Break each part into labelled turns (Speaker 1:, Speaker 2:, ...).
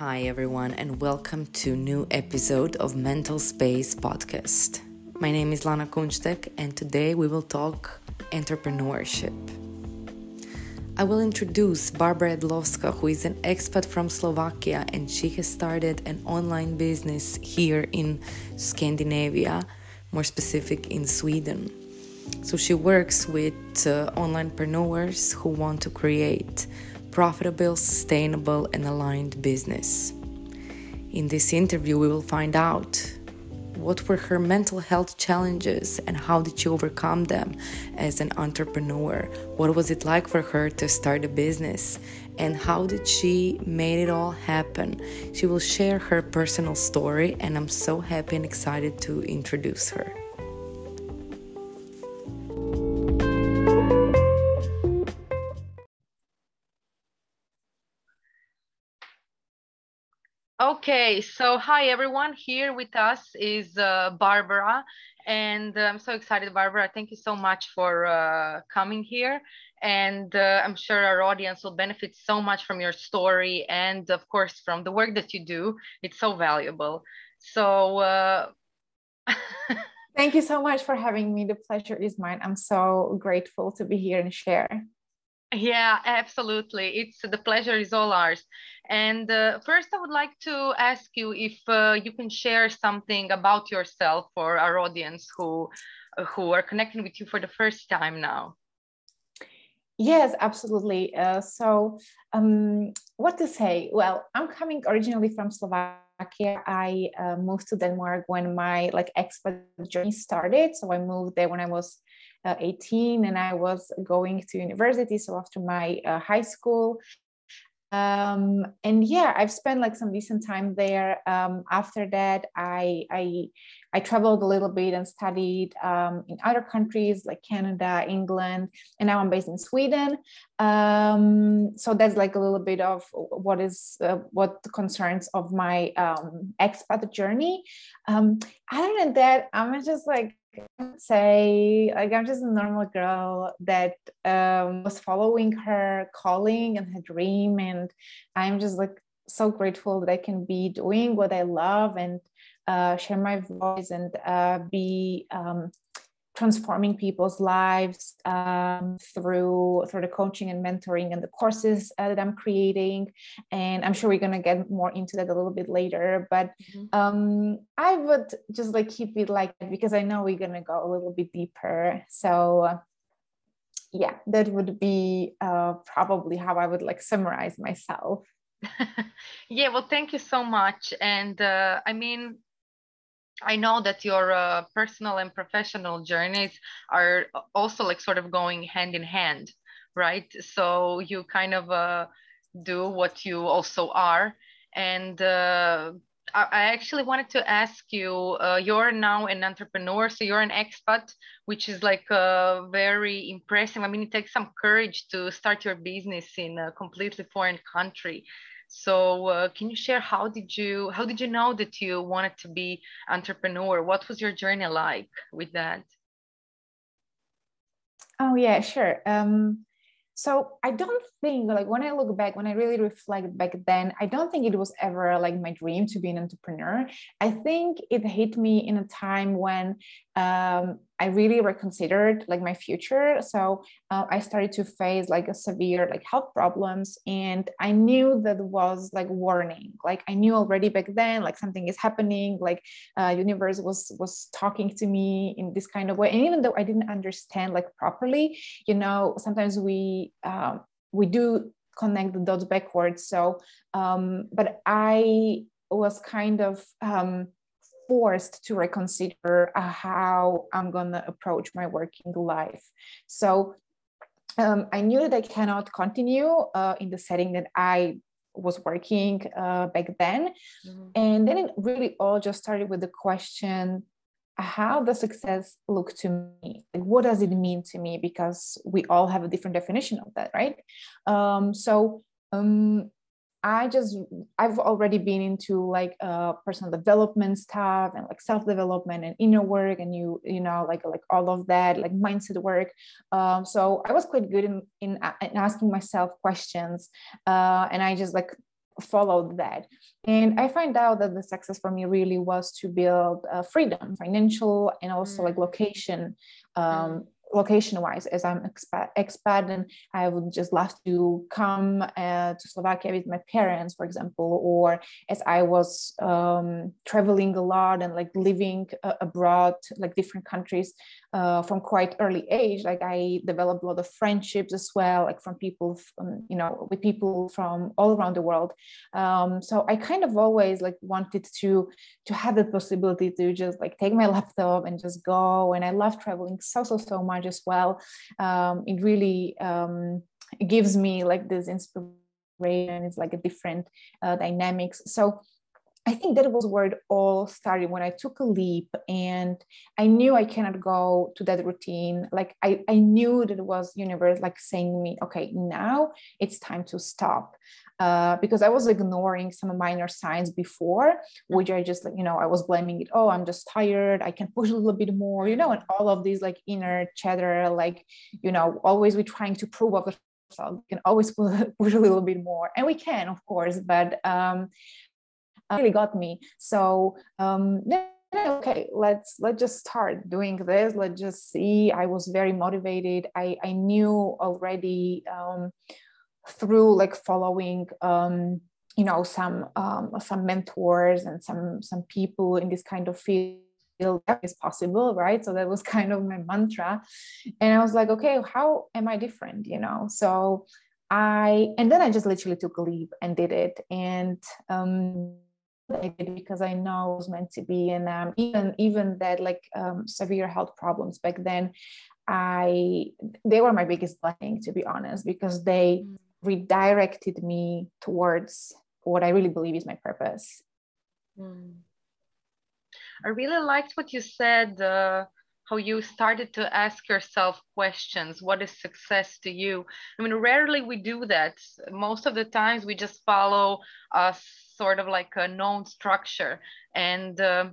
Speaker 1: Hi everyone and welcome to new episode of Mental Space podcast. My name is Lana Kunchtek and today we will talk entrepreneurship. I will introduce Barbara Edlowska, who is an expat from Slovakia and she has started an online business here in Scandinavia, more specific in Sweden. So she works with uh, entrepreneurs who want to create profitable, sustainable, and aligned business. In this interview, we will find out what were her mental health challenges and how did she overcome them as an entrepreneur? What was it like for her to start a business? And how did she made it all happen? She will share her personal story and I'm so happy and excited to introduce her. Okay, so hi everyone. Here with us is uh, Barbara, and uh, I'm so excited, Barbara. Thank you so much for uh, coming here, and uh, I'm sure our audience will benefit so much from your story, and of course from the work that you do. It's so valuable. So. Uh,
Speaker 2: Thank you so much for having me. The pleasure is mine. I'm so grateful to be here and share.
Speaker 1: Yeah, absolutely. It's the pleasure is all ours. And uh, first, I would like to ask you if uh, you can share something about yourself for our audience who who are connecting with you for the first time now.
Speaker 2: Yes, absolutely. Uh, so, um, what to say? Well, I'm coming originally from Slovakia. I uh, moved to Denmark when my like expat journey started. So I moved there when I was uh, 18 and I was going to university. So after my uh, high school, um, and yeah, I've spent like some decent time there. Um, after that, I, I I traveled a little bit and studied um, in other countries like Canada, England, and now I'm based in Sweden. Um, so that's like a little bit of what is uh, what concerns of my um, expat journey. Um, other than that, I'm just like say like i'm just a normal girl that um, was following her calling and her dream and i'm just like so grateful that i can be doing what i love and uh, share my voice and uh, be um, transforming people's lives um, through through the coaching and mentoring and the courses uh, that I'm creating. And I'm sure we're gonna get more into that a little bit later. But mm-hmm. um, I would just like keep it like that because I know we're gonna go a little bit deeper. So yeah, that would be uh, probably how I would like summarize myself.
Speaker 1: yeah, well, thank you so much. And uh, I mean, I know that your uh, personal and professional journeys are also like sort of going hand in hand, right? So you kind of uh, do what you also are. And uh, I actually wanted to ask you uh, you're now an entrepreneur, so you're an expat, which is like uh, very impressive. I mean, it takes some courage to start your business in a completely foreign country. So uh, can you share how did you how did you know that you wanted to be entrepreneur? What was your journey like with that?
Speaker 2: Oh yeah, sure. Um, so I don't think like when I look back, when I really reflect back then, I don't think it was ever like my dream to be an entrepreneur. I think it hit me in a time when um, I really reconsidered like my future. So uh, I started to face like a severe like health problems, and I knew that was like warning. Like I knew already back then, like something is happening. Like uh, universe was was talking to me in this kind of way, and even though I didn't understand like properly, you know, sometimes we um, we do connect the dots backwards. So, um, but I was kind of um, forced to reconsider uh, how I'm going to approach my working life. So um, I knew that I cannot continue uh, in the setting that I was working uh, back then. Mm-hmm. And then it really all just started with the question how does success look to me? Like, what does it mean to me? Because we all have a different definition of that, right? Um, so um, I just I've already been into like uh, personal development stuff and like self development and inner work and you you know like like all of that like mindset work. Um, so I was quite good in in, in asking myself questions, uh, and I just like followed that and i find out that the success for me really was to build uh, freedom financial and also mm. like location um, mm location wise as i'm expat, expat and i would just love to come uh, to slovakia with my parents for example or as i was um, traveling a lot and like living uh, abroad like different countries uh, from quite early age like i developed a lot of friendships as well like from people from, you know with people from all around the world. Um, so i kind of always like wanted to to have the possibility to just like take my laptop and just go and i love traveling so so so much as well. Um, it really um, gives me like this inspiration it's like a different uh, dynamics. So I think that was where it all started when I took a leap and I knew I cannot go to that routine. Like I, I knew that it was universe like saying me, okay, now it's time to stop. Uh, because I was ignoring some minor signs before, which I just, you know, I was blaming it. Oh, I'm just tired. I can push a little bit more, you know, and all of these like inner chatter, like, you know, always we're trying to prove ourselves. We can always push a little bit more, and we can, of course. But um, really got me. So um, then okay let's let's just start doing this. Let's just see. I was very motivated. I i knew already um, through like following um, you know some um, some mentors and some some people in this kind of field is possible right? So that was kind of my mantra. And i was like okay how am i different you know? So i and then i just literally took a leap and did it. And um I did because I know it was meant to be. And um, even even that like um, severe health problems back then, I they were my biggest blessing to be honest because they mm. redirected me towards what I really believe is my purpose.
Speaker 3: Mm. I really liked what you said. Uh, how you started to ask yourself questions what is success to you i mean rarely we do that most of the times we just follow a sort of like a known structure and uh,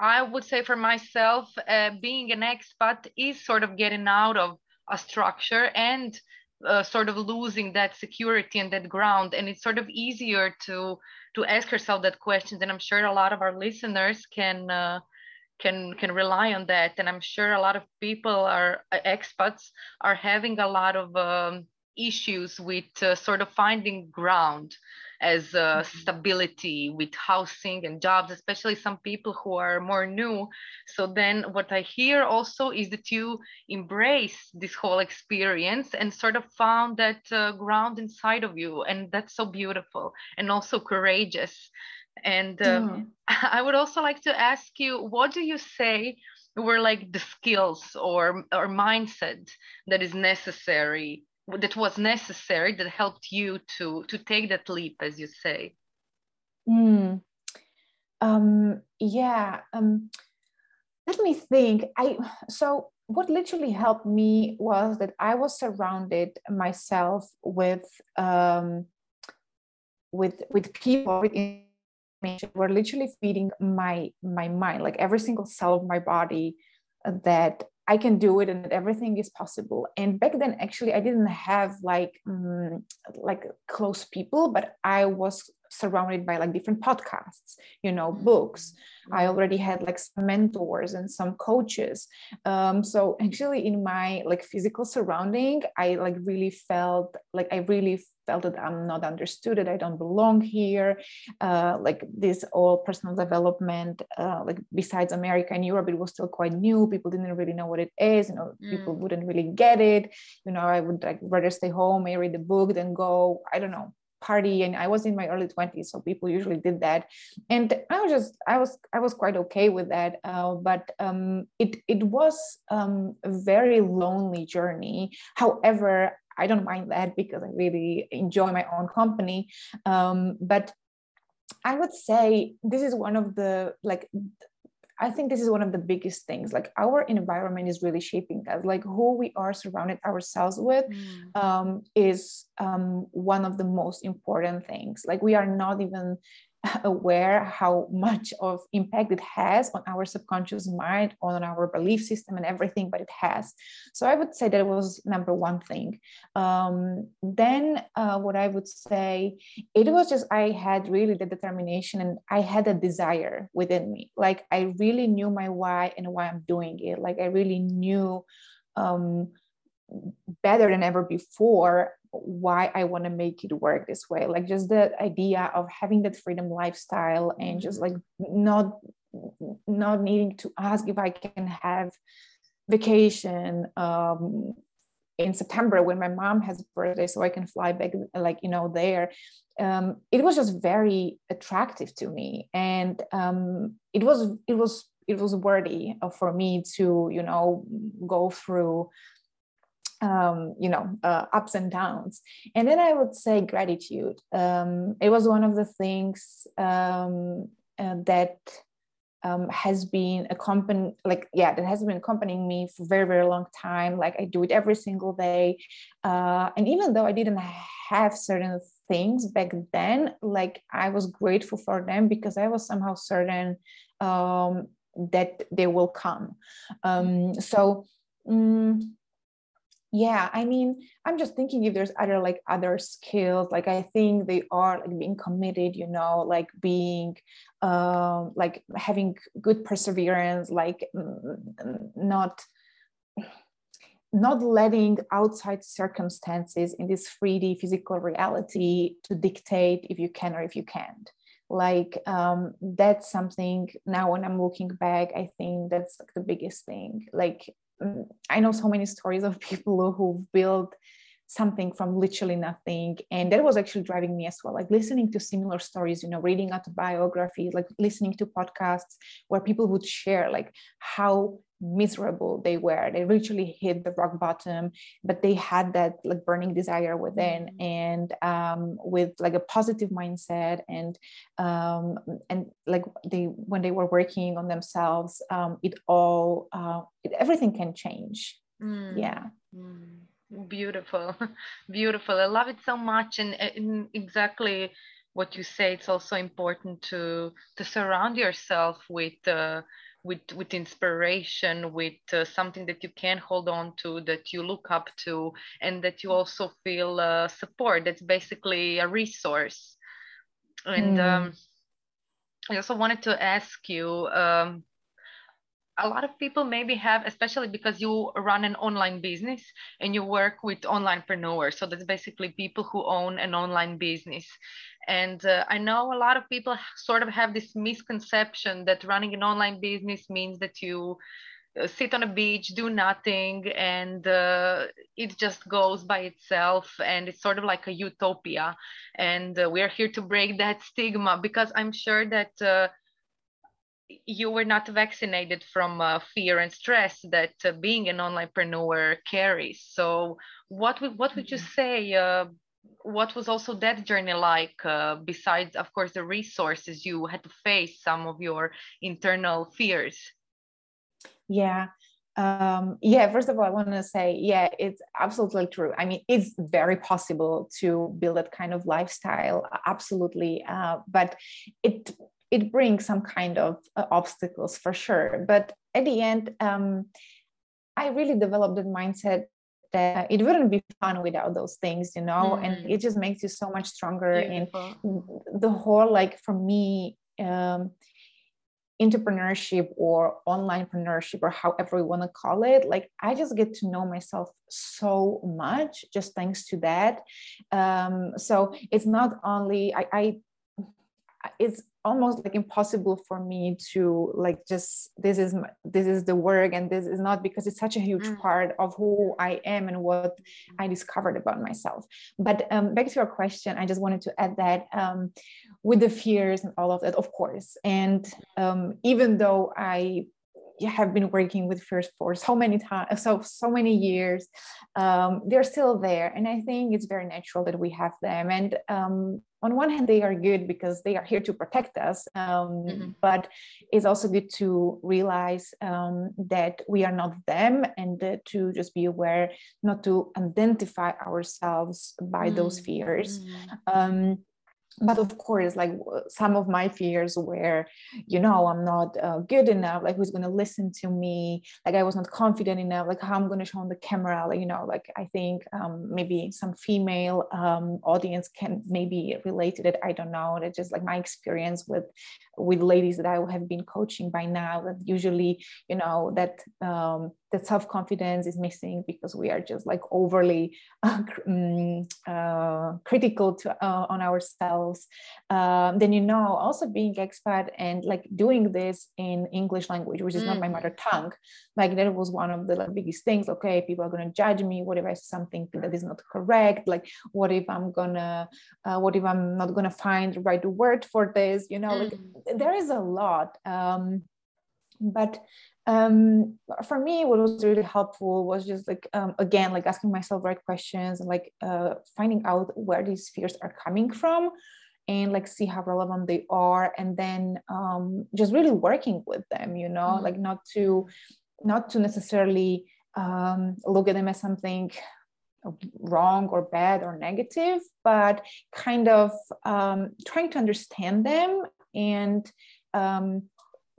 Speaker 3: i would say for myself uh, being an expat is sort of getting out of a structure and uh, sort of losing that security and that ground and it's sort of easier to to ask yourself that question. and i'm sure a lot of our listeners can uh, can can rely on that and i'm sure a lot of people are uh, expats are having a lot of um, issues with uh, sort of finding ground as uh, mm-hmm. stability with housing and jobs especially some people who are more new so then what i hear also is that you embrace this whole experience and sort of found that uh, ground inside of you and that's so beautiful and also courageous and um, mm. I would also like to ask you, what do you say were like the skills or or mindset that is necessary, that was necessary, that helped you to to take that leap, as you say?
Speaker 2: Mm. Um, yeah. Um, let me think. I so what literally helped me was that I was surrounded myself with um, with with people in were literally feeding my my mind like every single cell of my body that I can do it and everything is possible. And back then, actually, I didn't have like um, like close people, but I was surrounded by like different podcasts you know books. I mm-hmm. already had like some mentors and some coaches. Um, so actually in my like physical surrounding i like really felt like i really felt that i'm not understood that i don't belong here. Uh, like this all personal development uh, like besides america and europe it was still quite new. People didn't really know what it is you know mm. people wouldn't really get it. You know i would like rather stay home and read the book than go i don't know party and i was in my early 20s so people usually did that. And i was just i was i was quite okay with that uh, but um, it it was um, a very lonely journey. However i don't mind that because i really enjoy my own company um, but i would say this is one of the like I think this is one of the biggest things. Like our environment is really shaping us. Like who we are surrounded ourselves with mm. um, is um, one of the most important things. Like we are not even aware how much of impact it has on our subconscious mind on our belief system and everything but it has. So i would say that was number one thing. Um, then uh, what i would say it was just i had really the determination and i had a desire within me. Like i really knew my why and why i'm doing it. Like i really knew um, better than ever before why I want to make it work this way. Like just the idea of having that freedom lifestyle and just mm-hmm. like not not needing to ask if I can have vacation um, in September when my mom has birthday, so I can fly back like you know there. Um, it was just very attractive to me, and um, it was it was it was worthy for me to you know go through um, you know, uh, ups and downs. And then I would say gratitude. Um, it was one of the things um, uh, that um, has been accompanying, like, yeah, that has been accompanying me for very, very long time. Like I do it every single day. Uh, and even though I didn't have certain things back then, like I was grateful for them because I was somehow certain um, that they will come. Um, so, um, yeah i mean i'm just thinking if there's other like other skills like i think they are like being committed you know like being um like having good perseverance like not not letting outside circumstances in this 3d physical reality to dictate if you can or if you can't. Like um, that's something now when i'm looking back i think that's like the biggest thing. Like I know so many stories of people who've built something from literally nothing. And that was actually driving me as well like listening to similar stories you know reading autobiographies like listening to podcasts where people would share like how miserable they were they literally hit the rock bottom but they had that like burning desire within mm-hmm. and um, with like a positive mindset and um, and like they when they were working on themselves um, it all uh, it, everything can change mm. yeah
Speaker 3: mm. beautiful beautiful i love it so much and, and exactly what you say it's also important to to surround yourself with uh, with with inspiration with uh, something that you can hold on to that you look up to and that you also feel uh, support that's basically a resource and mm. um, i also wanted to ask you um, a lot of people maybe have especially because you run an online business and you work with onlinepreneurs so that's basically people who own an online business and uh, I know a lot of people sort of have this misconception that running an online business means that you uh, sit on a beach, do nothing, and uh, it just goes by itself. And it's sort of like a utopia. And uh, we're here to break that stigma because I'm sure that uh, you were not vaccinated from uh, fear and stress that uh, being an onlinepreneur carries. So, what would what would you mm-hmm. say uh, what was also that journey like uh, besides of course the resources you had to face some of your internal fears
Speaker 2: yeah um, yeah first of all i want to say yeah it's absolutely true i mean it's very possible to build that kind of lifestyle absolutely uh, but it it brings some kind of uh, obstacles for sure but at the end um, i really developed that mindset that it wouldn't be fun without those things you know mm. and it just makes you so much stronger Beautiful. and the whole like for me um, entrepreneurship or online entrepreneurship or however you want to call it like i just get to know myself so much just thanks to that um, so it's not only I, I it's almost like impossible for me to like just this is my, this is the work and this is not because it's such a huge mm. part of who i am and what i discovered about myself. But um, back to your question i just wanted to add that um, with the fears and all of that of course. And um, even though i have been working with fears for so many times so so many years um, they're still there. And i think it's very natural that we have them. And um, on one hand they are good because they are here to protect us um, mm-hmm. but it's also good to realize um, that we are not them and uh, to just be aware not to identify ourselves by mm-hmm. those fears um, but of course like some of my fears were you know i'm not uh, good enough like who's going to listen to me? Like i was not confident enough like how i'm going to show on the camera like you know like i think um, maybe some female um, audience can maybe relate to it i don't know it's just like my experience with with ladies that i have been coaching by now that usually you know that um, that self-confidence is missing because we are just like overly uh, uh, critical to, uh, on ourselves um, then you know also being expat and like doing this in english language which is mm. not my mm. mother tongue like that was one of the like, biggest things okay people are going to judge me what if i say something that is not correct like what if i'm gonna uh, what if i'm not gonna find the right word for this you know mm. like there is a lot um, but um, for me what was really helpful was just like um, again like asking myself right questions and like uh, finding out where these fears are coming from and like see how relevant they are and then um, just really working with them you know mm-hmm. like not to not to necessarily um, look at them as something wrong or bad or negative but kind of um, trying to understand them and um,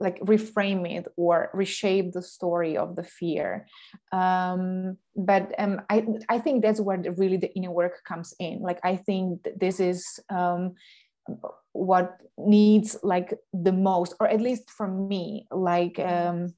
Speaker 2: like reframe it or reshape the story of the fear. Um, but um, I, I think that's where the, really the inner work comes in. Like i think this is um, what needs like the most or at least for me like um,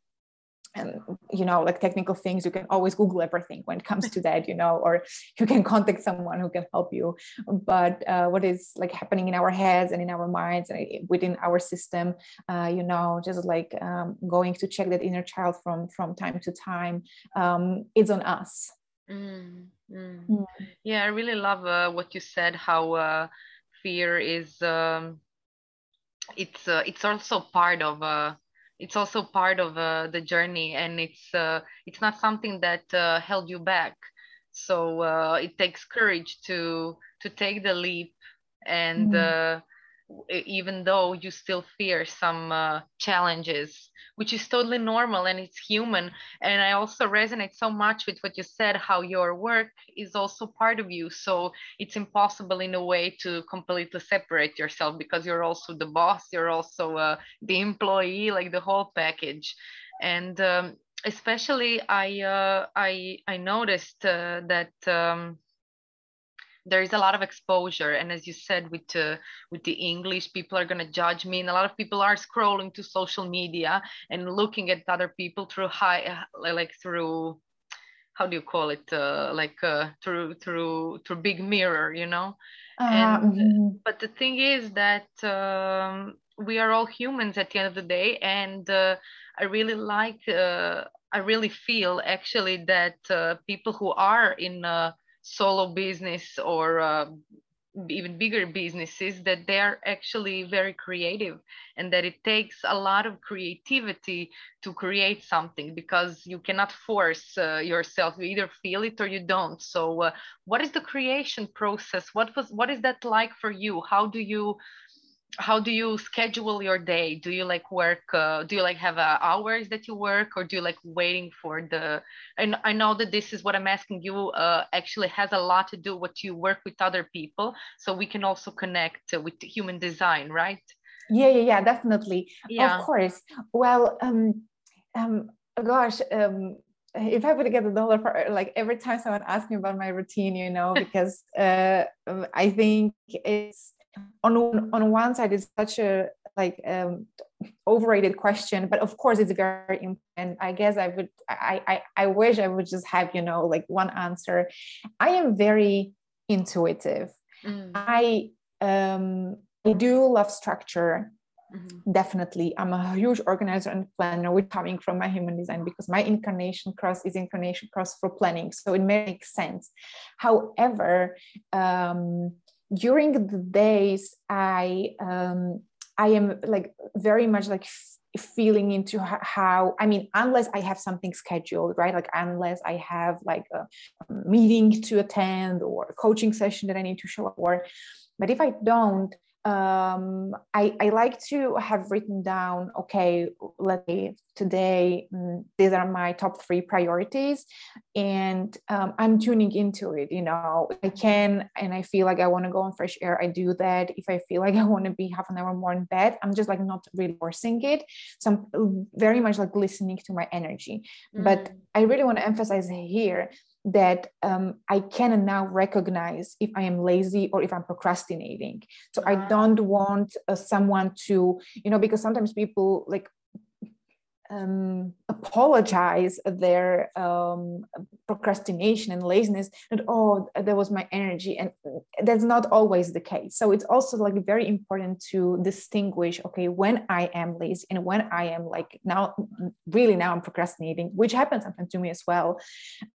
Speaker 2: and you know like technical things you can always google everything when it comes to that you know or you can contact someone who can help you but uh, what is like happening in our heads and in our minds and within our system uh, you know just like um, going to check that inner child from from time to time um, it's on us
Speaker 3: mm, mm. Mm. yeah i really love uh, what you said how uh, fear is um, it's uh, it's also part of uh, it's also part of uh, the journey and it's uh, it's not something that uh, held you back. So uh, it takes courage to to take the leap and mm even though you still fear some uh, challenges which is totally normal and it's human. And i also resonate so much with what you said how your work is also part of you. So it's impossible in a way to completely separate yourself because you're also the boss you're also uh, the employee like the whole package. And um, especially i uh, i i noticed uh, that um, there is a lot of exposure. And as you said with uh, with the english people are going to judge me. And a lot of people are scrolling to social media and looking at other people through high uh, like through how do you call it? Uh, like uh, through through through big mirror you know? Uh, and mm-hmm. but the thing is that um, we are all humans at the end of the day. And uh, i really like uh, i really feel actually that uh, people who are in uh, solo business or uh, even bigger businesses that they're actually very creative and that it takes a lot of creativity to create something because you cannot force uh, yourself. You either feel it or you don't. So uh, what is the creation process? What was what is that like for you? How do you how do you schedule your day? Do you like work uh, do you like have uh, hours that you work or do you like waiting for the and i know that this is what i'm asking you uh, actually has a lot to do what you work with other people so we can also connect with human design right?
Speaker 2: Yeah yeah yeah definitely. Yeah. of course. Well um um gosh um if I would get a dollar for like every time someone asks me about my routine, you know, because uh, I think it's on on one side it's such a like um, overrated question but of course it's very important i guess i would I, I i wish i would just have you know like one answer i am very intuitive mm. i um i do love structure Mm-hmm. Definitely. I'm a huge organizer and planner, We're coming from my human design because my incarnation cross is incarnation cross for planning. So it makes sense. However, um, during the days i um, i am like very much like feeling into how i mean unless i have something scheduled right? Like unless i have like a meeting to attend or a coaching session that i need to show up for but if i don't um, I, I like to have written down okay let me today mm, these are my top three priorities and um, i'm tuning into it you know. I can and i feel like i want to go on fresh air i do that. If i feel like i want to be half an hour more in bed i'm just like not really forcing it. So i'm very much like listening to my energy. Mm. but i really want to emphasize here that um, I can now recognize if I am lazy or if I'm procrastinating. So I don't want uh, someone to, you know, because sometimes people like um, apologize their um, procrastination and laziness and oh that was my energy and that's not always the case. So it's also like very important to distinguish okay when i am lazy and when i am like now really now i'm procrastinating which happens sometimes to me as well.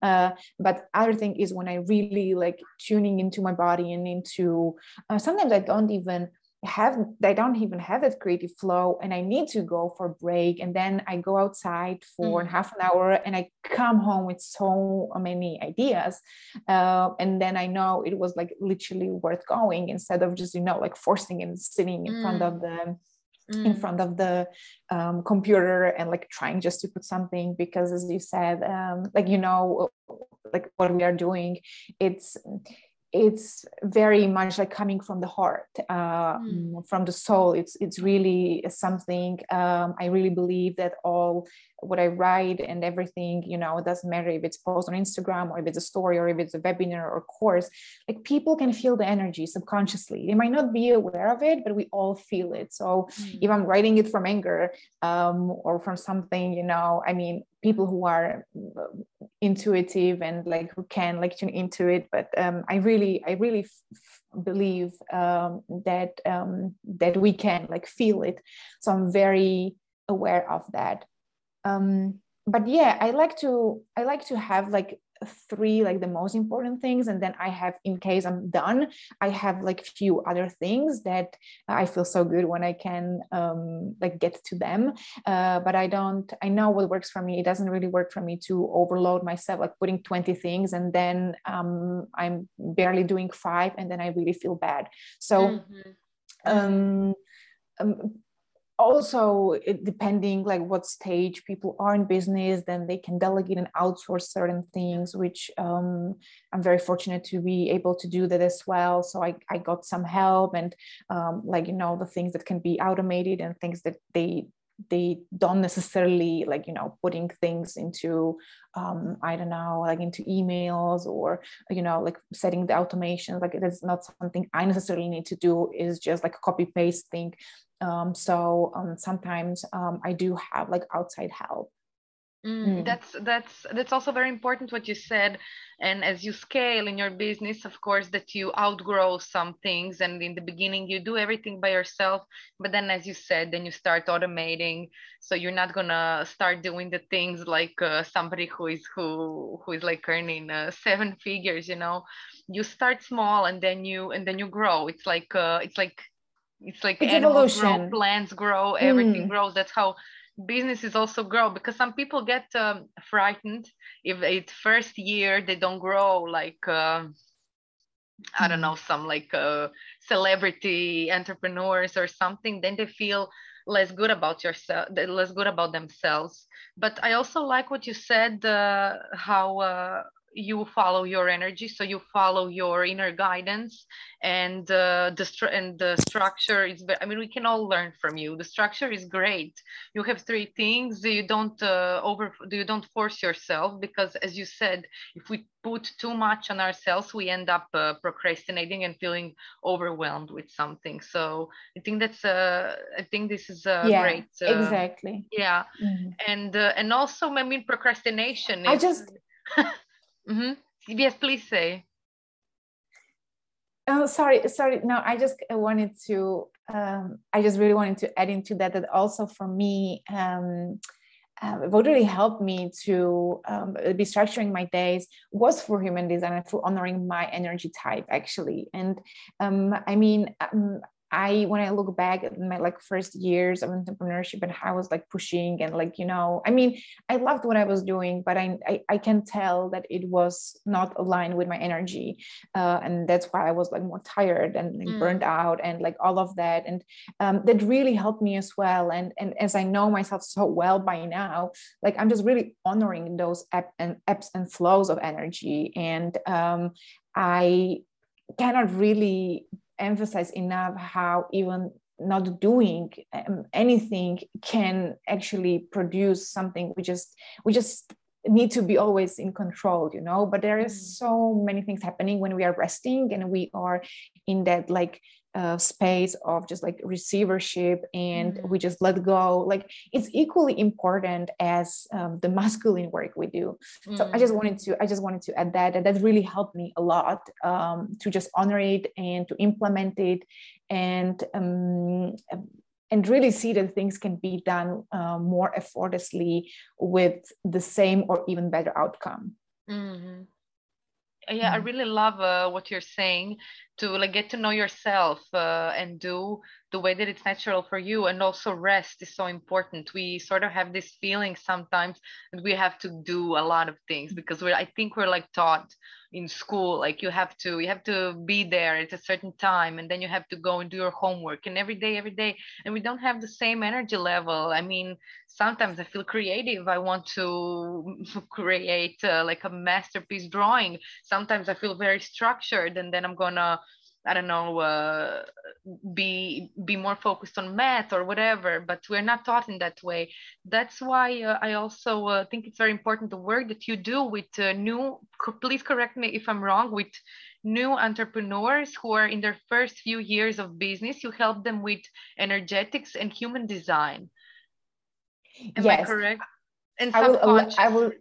Speaker 2: Uh, but other thing is when i really like tuning into my body and into uh, sometimes i don't even have they don't even have that creative flow and i need to go for a break and then i go outside for mm. half an hour and i come home with so many ideas uh, and then i know it was like literally worth going instead of just you know like forcing and sitting in mm. front of mm. the Mm. in front of the um, computer and like trying just to put something because as you said um, like you know like what we are doing it's it's very much like coming from the heart uh, mm. from the soul it's it's really something um, i really believe that all what i write and everything you know it doesn't matter if it's post on instagram or if it's a story or if it's a webinar or course like people can feel the energy subconsciously they might not be aware of it but we all feel it so mm. if i'm writing it from anger um, or from something you know i mean people who are uh, intuitive and like who can like tune into it but um, i really i really believe um, that um, that we can like feel it. So i'm very aware of that. Um, but yeah i like to i like to have like three like the most important things and then i have in case i'm done i have like few other things that i feel so good when i can um like get to them. Uh, but i don't i know what works for me. It doesn't really work for me to overload myself like putting 20 things and then um i'm barely doing five and then i really feel bad. So mm-hmm. um, um also depending like what stage people are in business then they can delegate and outsource certain things which um, i'm very fortunate to be able to do that as well. So i, I got some help and um, like you know the things that can be automated and things that they they don't necessarily like you know putting things into um, i don't know like into emails or you know like setting the automation like it's not something i necessarily need to do. Is just like copy paste thing um, so um, sometimes um, i do have like outside help
Speaker 3: Mm, mm. That's that's that's also very important what you said. And as you scale in your business, of course, that you outgrow some things. And in the beginning, you do everything by yourself. But then, as you said, then you start automating. So you're not gonna start doing the things like uh, somebody who is who who is like earning uh, seven figures. You know, you start small and then you and then you grow. It's like uh, it's like it's like
Speaker 2: it's animals evolution.
Speaker 3: grow, plants grow, everything mm. grows. That's how businesses also grow because some people get um, frightened if it's first year they don't grow like uh, I don't know some like uh, celebrity entrepreneurs or something then they feel less good about yourself less good about themselves but I also like what you said uh, how uh, you follow your energy so you follow your inner guidance and uh, the stru- and the structure is i mean we can all learn from you. The structure is great. You have three things. You don't uh, over you don't force yourself? Because as you said if we put too much on ourselves we end up uh, procrastinating and feeling overwhelmed with something. So i think that's uh i think this is a
Speaker 2: yeah,
Speaker 3: great
Speaker 2: uh, exactly.
Speaker 3: yeah. Mm-hmm. and uh, and also i mean procrastination
Speaker 2: is, i just
Speaker 3: Mm-hmm. Yes, please say.
Speaker 2: Oh, sorry, sorry. No, I just wanted to. Um, I just really wanted to add into that. That also for me, um, uh, what really helped me to um, be structuring my days was for human design and for honoring my energy type, actually. And um, I mean, um, I when I look back at my like first years of entrepreneurship and how I was like pushing and like you know I mean I loved what I was doing but I I, I can tell that it was not aligned with my energy uh, and that's why I was like more tired and like, mm. burned out and like all of that. And um, that really helped me as well. And and as I know myself so well by now like I'm just really honoring those ebb and ebbs and flows of energy. And um, I cannot really emphasize enough how even not doing um, anything can actually produce something we just we just need to be always in control you know but there is mm. so many things happening when we are resting and we are in that like uh, space of just like receivership and mm-hmm. we just let go like it's equally important as um, the masculine work we do mm-hmm. so i just wanted mm. to i just wanted to add that and that really helped me a lot um, to just honor it and to implement it and um, and really see that things can be done uh, more effortlessly with the same or even better outcome
Speaker 3: mm-hmm yeah i mm-hmm. really love uh, what you're saying to like get to know yourself uh, and do the way that it's natural for you. And also rest is so important. We sort of have this feeling sometimes that we have to do a lot of things because we're i think we're like taught in school like you have to you have to be there at a certain time and then you have to go and do your homework and every day every day. And we don't have the same energy level. I mean sometimes i feel creative. I want to create uh, like a masterpiece drawing. Sometimes i feel very structured and then i'm gonna I don't know, uh, be be more focused on math or whatever. But we're not taught in that way. That's why uh, I also uh, think it's very important the work that you do with uh, new. Please correct me if I'm wrong. With new entrepreneurs who are in their first few years of business, you help them with energetics and human design. Am yes. I correct?
Speaker 2: And I will. I will.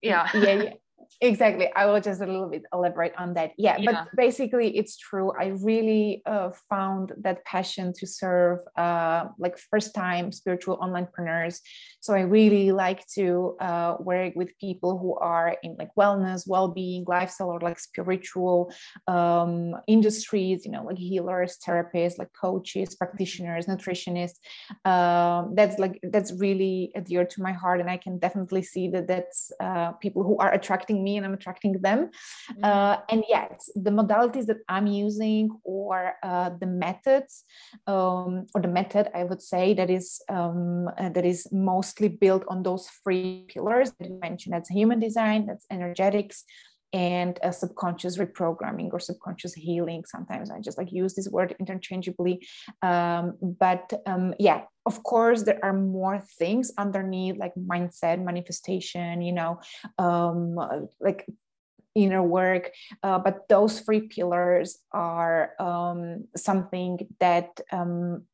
Speaker 2: Yeah. Yeah. Exactly. I will just a little bit elaborate on that. Yeah, yeah. but basically it's true. I really uh, found that passion to serve uh, like first time spiritual entrepreneurs so i really like to uh, work with people who are in like wellness well-being lifestyle or like spiritual um, industries you know like healers therapists like coaches practitioners nutritionists. Um, that's like that's really dear to my heart and i can definitely see that that's uh, people who are attracting me and I'm attracting them. Mm-hmm. Uh, and yet, the modalities that I'm using or uh, the methods um, or the method I would say that is um, uh, that is mostly built on those three pillars that you mentioned. That's human design, that's energetics, and a subconscious reprogramming or subconscious healing. Sometimes I just like use this word interchangeably. Um, but um, yeah, of course, there are more things underneath like mindset, manifestation, you know, um, like inner work. Uh, but those three pillars are um, something that um,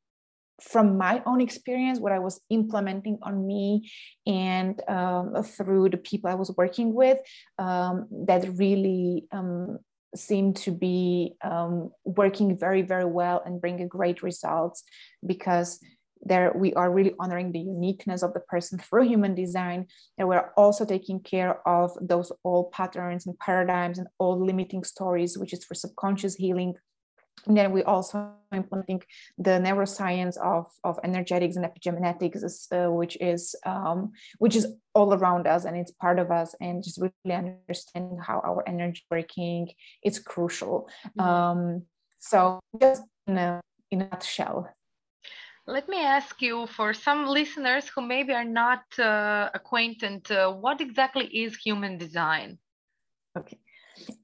Speaker 2: from my own experience, what I was implementing on me and um, through the people I was working with, um, that really um, seemed to be um, working very, very well and bringing great results because there we are really honoring the uniqueness of the person through human design and we're also taking care of those old patterns and paradigms and old limiting stories which is for subconscious healing and then we also implementing the neuroscience of, of energetics and epigenetics, uh, which is um, which is all around us and it's part of us. And just really understanding how our energy working, it's crucial. Mm-hmm. Um, so just in a in a nutshell.
Speaker 3: Let me ask you for some listeners who maybe are not uh, acquainted, uh, what exactly is human design?
Speaker 2: Okay.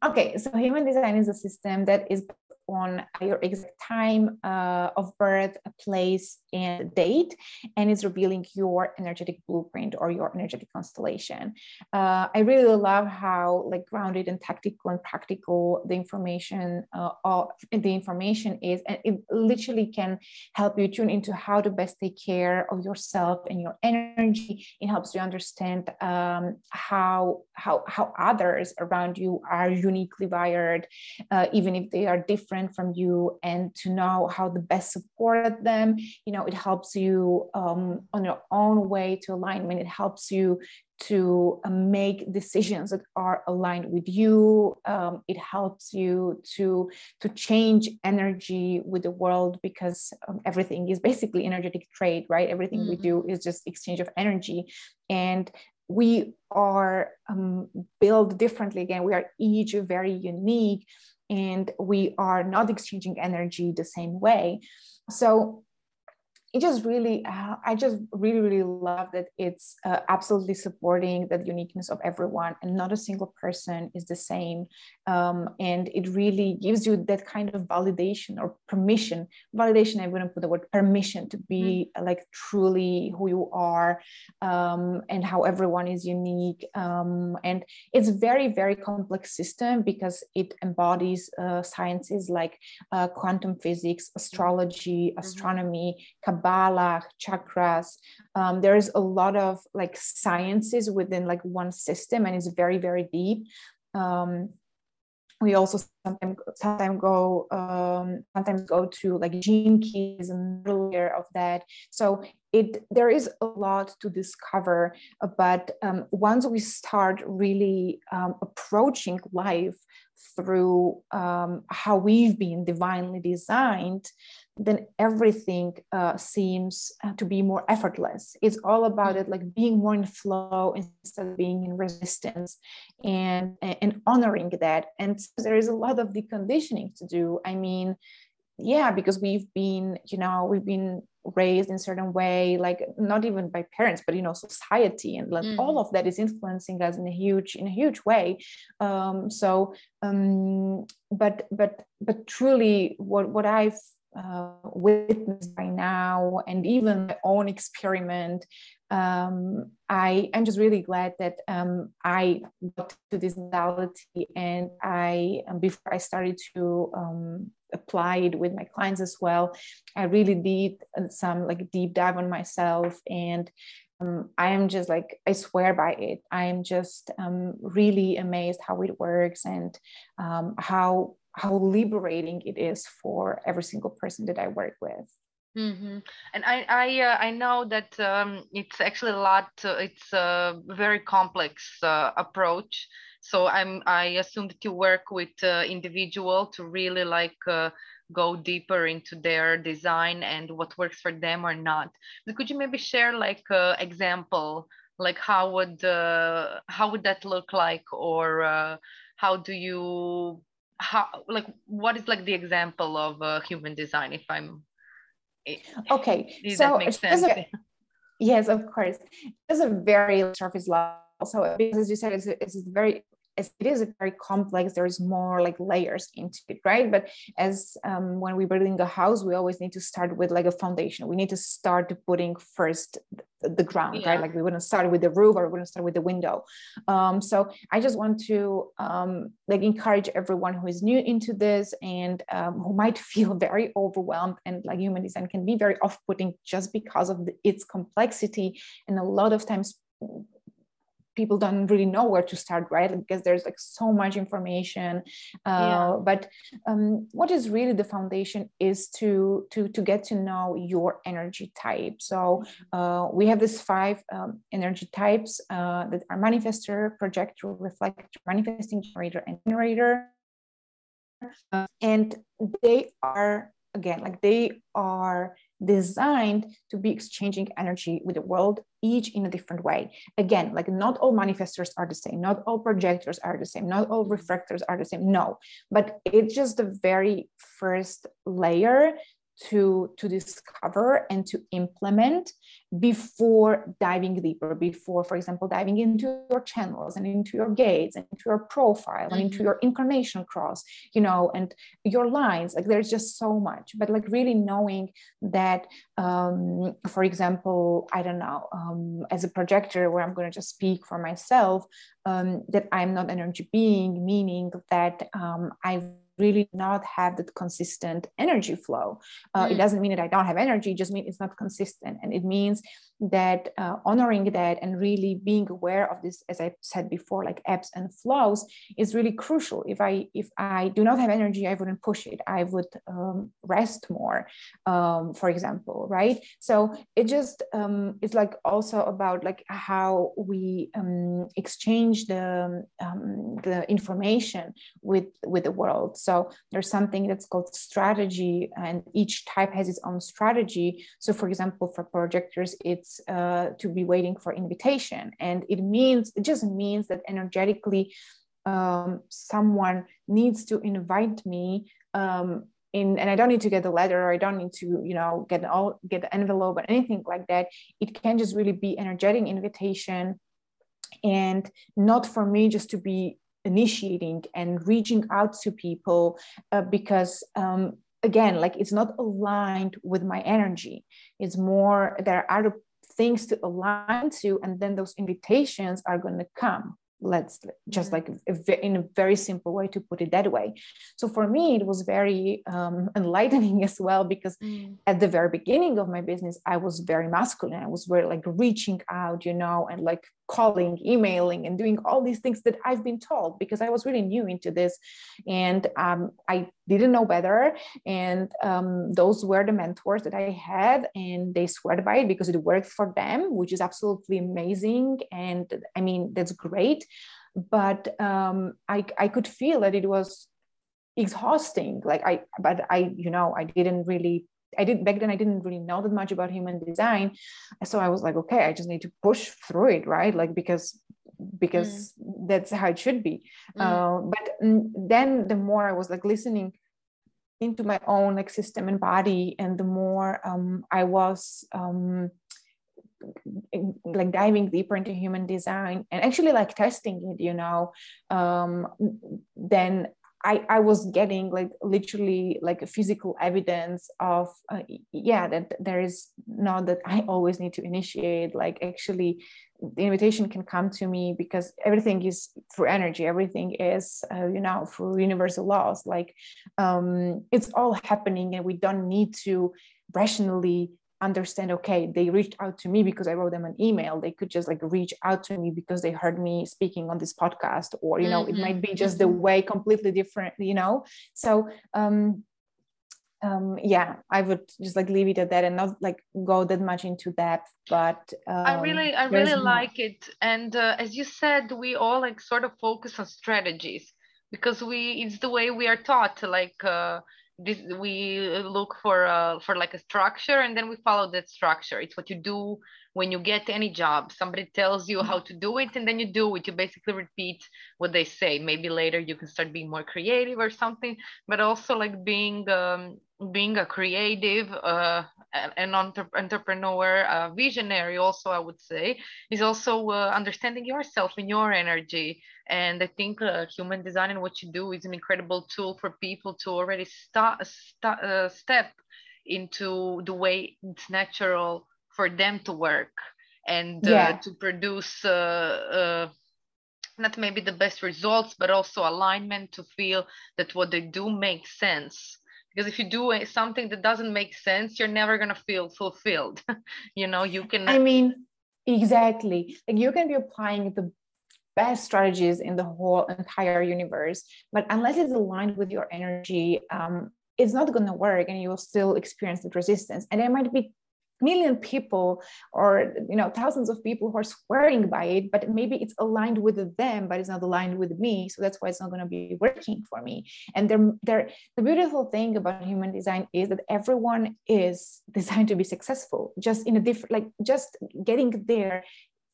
Speaker 2: Okay, so human design is a system that is on your exact time uh, of birth, place, and date, and it's revealing your energetic blueprint or your energetic constellation. Uh, I really love how like grounded and tactical and practical the information uh, of the information is, and it literally can help you tune into how to best take care of yourself and your energy. It helps you understand um, how how how others around you are uniquely wired, uh, even if they are different different from you and to know how to best support them. You know it helps you um, on your own way to alignment. It helps you to uh, make decisions that are aligned with you. Um, it helps you to to change energy with the world because um, everything is basically energetic trade right? Everything mm-hmm. we do is just exchange of energy. And we are um, built differently. Again we are each very unique and we are not exchanging energy the same way. So it just really uh, i just really really love that it's uh, absolutely supporting the uniqueness of everyone and not a single person is the same um, and it really gives you that kind of validation or permission validation i wouldn't put the word permission to be mm-hmm. like truly who you are um, and how everyone is unique um, and it's very very complex system because it embodies uh, sciences like uh, quantum physics astrology mm-hmm. astronomy kabbalah chakras um, there's a lot of like sciences within like one system and it's very very deep um, we also sometimes go um, sometimes go to like gene keys and layer of that. So it there is a lot to discover but um, once we start really um, approaching life through um, how we've been divinely designed then everything uh, seems uh, to be more effortless. It's all about it, like being more in flow instead of being in resistance, and and honoring that. And there is a lot of deconditioning to do. I mean, yeah, because we've been, you know, we've been raised in a certain way, like not even by parents, but you know, society, and like mm. all of that is influencing us in a huge in a huge way. Um, so, um, but but but truly, what what I've uh, witnessed by now and even my own experiment um, I am just really glad that um, I got to this modality and I um, before I started to um, it with my clients as well I really did some like deep dive on myself and um, I am just like I swear by it I am just um, really amazed how it works and how how liberating it is for every single person that I work with.
Speaker 3: Mm-hmm. And I I uh, I know that um, it's actually a lot. Uh, it's a very complex uh, approach. So I'm I assume that you work with uh, individual to really like uh, go deeper into their design and what works for them or not. But could you maybe share like uh, example, like how would how would that look like, or how do you how like what is like the example of human design if i'm
Speaker 2: okay so a, yes of course. It's a very surface level. So because as you said it's, it's very it is very complex. There's more like layers into it right? But as um, when we're building a house we always need to start with like a foundation. We need to start putting first the, the ground yeah. right like we wouldn't start with the roof or we wouldn't start with the window. Um, so i just want to um, like encourage everyone who is new into this and um, who might feel very overwhelmed and like human design can be very off-putting just because of the, its complexity and a lot of times people don't really know where to start right because there's like so much information uh, yeah. but um, what is really the foundation is to to to get to know your energy type so mm-hmm. uh, we have these five um, energy types uh, that are manifestor projector reflector manifesting generator and generator uh, and they are again like they are designed to be exchanging energy with the world, each in a different way. Again, like not all manifestors are the same, not all projectors are the same, not all reflectors are the same. No, but it's just the very first layer to to discover and to implement before diving deeper before for example diving into your channels and into your gates and into your profile mm-hmm. and into mm-hmm. your incarnation cross you know and your lines like there's just so much but like really knowing that um, for example i don't know um, as a projector where i'm going to just speak for myself um, that i'm not energy being meaning that um, i really not have that consistent energy flow. Uh, mm. It doesn't mean that I don't have energy, it just means it's not consistent. And it means that uh, honoring that and really being aware of this, as I said before, like ebbs and flows is really crucial. If I if I do not have energy, I wouldn't push it. I would um, rest more, um, for example, right? So it just um, it's like also about like how we um, exchange the um, the information with with the world. So there's something that's called strategy, and each type has its own strategy. So for example, for projectors, it's uh, to be waiting for invitation, and it means it just means that energetically. Um, someone needs to invite me um, in, and I don't need to get the letter or I don't need to, you know, get all get the envelope or anything like that. It can just really be energetic invitation and not for me just to be initiating and reaching out to people uh, because um, again like it's not aligned with my energy. It's more there are other things to align to and then those invitations are going to come let's just mm-hmm. like in a very simple way to put it that way so for me it was very um, enlightening as well because mm. at the very beginning of my business i was very masculine i was very like reaching out you know and like calling, emailing, and doing all these things that I've been told because I was really new into this and um, I didn't know better. And um, those were the mentors that I had, and they swear by it because it worked for them, which is absolutely amazing. And I mean, that's great. But um, I, I could feel that it was exhausting like i but i you know i didn't really I didn't back then I didn't really know that much about human design. So I was like, okay, I just need to push through it, right? Like because because mm. that's how it should be. Mm. Uh, but then the more I was like listening into my own like system and body, and the more um, I was um, like diving deeper into human design and actually like testing it, you know, um, then I, I was getting like literally like a physical evidence of uh, yeah that there is not that I always need to initiate like actually the invitation can come to me because everything is through energy. Everything is uh, you know through universal laws. Like um, it's all happening and we don't need to rationally understand okay they reached out to me because i wrote them an email they could just like reach out to me because they heard me speaking on this podcast or you know mm-hmm. it might be just the mm-hmm. way completely different you know so um um yeah i would just like leave it at that and not like go that much into depth but um,
Speaker 3: i really i really like it and uh, as you said we all like sort of focus on strategies because we it's the way we are taught like uh this we look for uh, for like a structure and then we follow that structure. It's what you do when you get any job. Somebody tells you how to do it and then you do it. You basically repeat what they say. Maybe later you can start being more creative or something but also like being um, being a creative uh, an entre- entrepreneur a visionary also i would say is also uh, understanding yourself and your energy and i think uh, human design and what you do is an incredible tool for people to already start, start uh, step into the way it's natural for them to work and uh, yeah. to produce uh, not maybe the best results but also alignment to feel that what they do makes sense because if you do something that doesn't make sense you're never going to feel fulfilled you know you can
Speaker 2: i mean exactly. Like you can be applying the best strategies in the whole entire universe but unless it's aligned with your energy um, it's not going to work and you will still experience the resistance. And there might be million people or you know thousands of people who are swearing by it but maybe it's aligned with them but it's not aligned with me. So that's why it's not going to be working for me. And they're, they're, the beautiful thing about human design is that everyone is designed to be successful just in a different like just getting there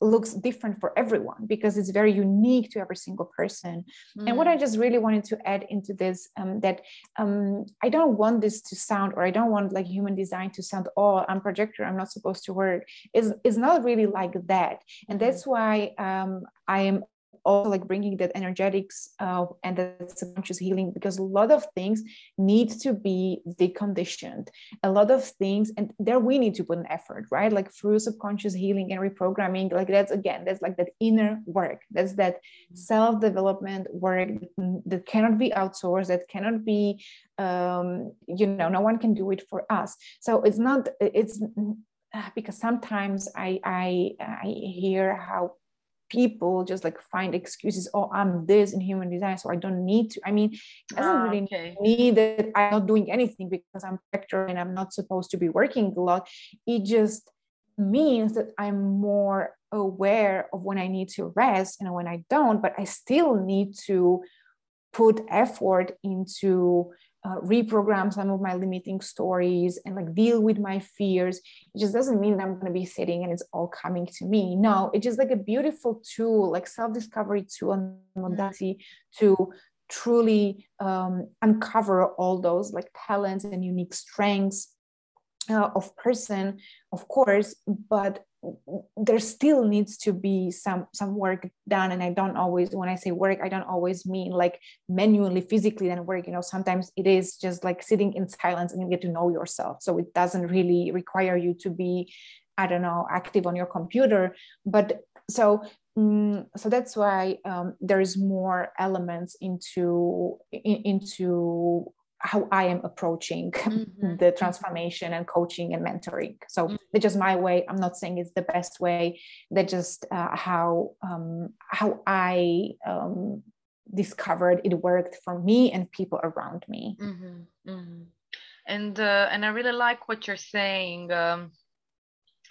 Speaker 2: looks different for everyone because it's very unique to every single person. Mm. And what I mm. just really wanted to add into this um, that um, I don't want this to sound, or I don't want like human design to sound, oh, I'm projector, I'm not supposed to work. Is is not really like that, and mm. that's why um, I am also like bringing that energetics uh, and that subconscious healing because a lot of things need to be deconditioned. A lot of things and there we need to put an effort right? Like through subconscious healing and reprogramming like that's again that's like that inner work. That's that self-development work that cannot be outsourced that cannot be um, you know no one can do it for us. So it's not it's because sometimes I, I I hear how people just like find excuses oh i'm this in human design so i don't need to i mean it doesn't ah, really okay. mean that i'm not doing anything because i'm actor and i'm not supposed to be working a lot it just means that i'm more aware of when i need to rest and when i don't but i still need to put effort into uh, reprogram some of my limiting stories and like deal with my fears. It just doesn't mean that i'm going to be sitting and it's all coming to me. No it's just like a beautiful tool like self-discovery tool and modality to truly um, uncover all those like talents and unique strengths uh, of person of course but there still needs to be some some work done. And i don't always when i say work i don't always mean like manually physically then work. You know sometimes it is just like sitting in silence and you get to know yourself. So it doesn't really require you to be i don't know active on your computer. But so mm, so that's why um, there is more elements into in, into how I am approaching mm-hmm. the transformation and coaching and mentoring. So mm-hmm. it's just my way. I'm not saying it's the best way. That's just uh, how um, how I um, discovered it worked for me and people around me.
Speaker 3: Mm-hmm. mm-hmm. And uh, and I really like what you're saying. Um,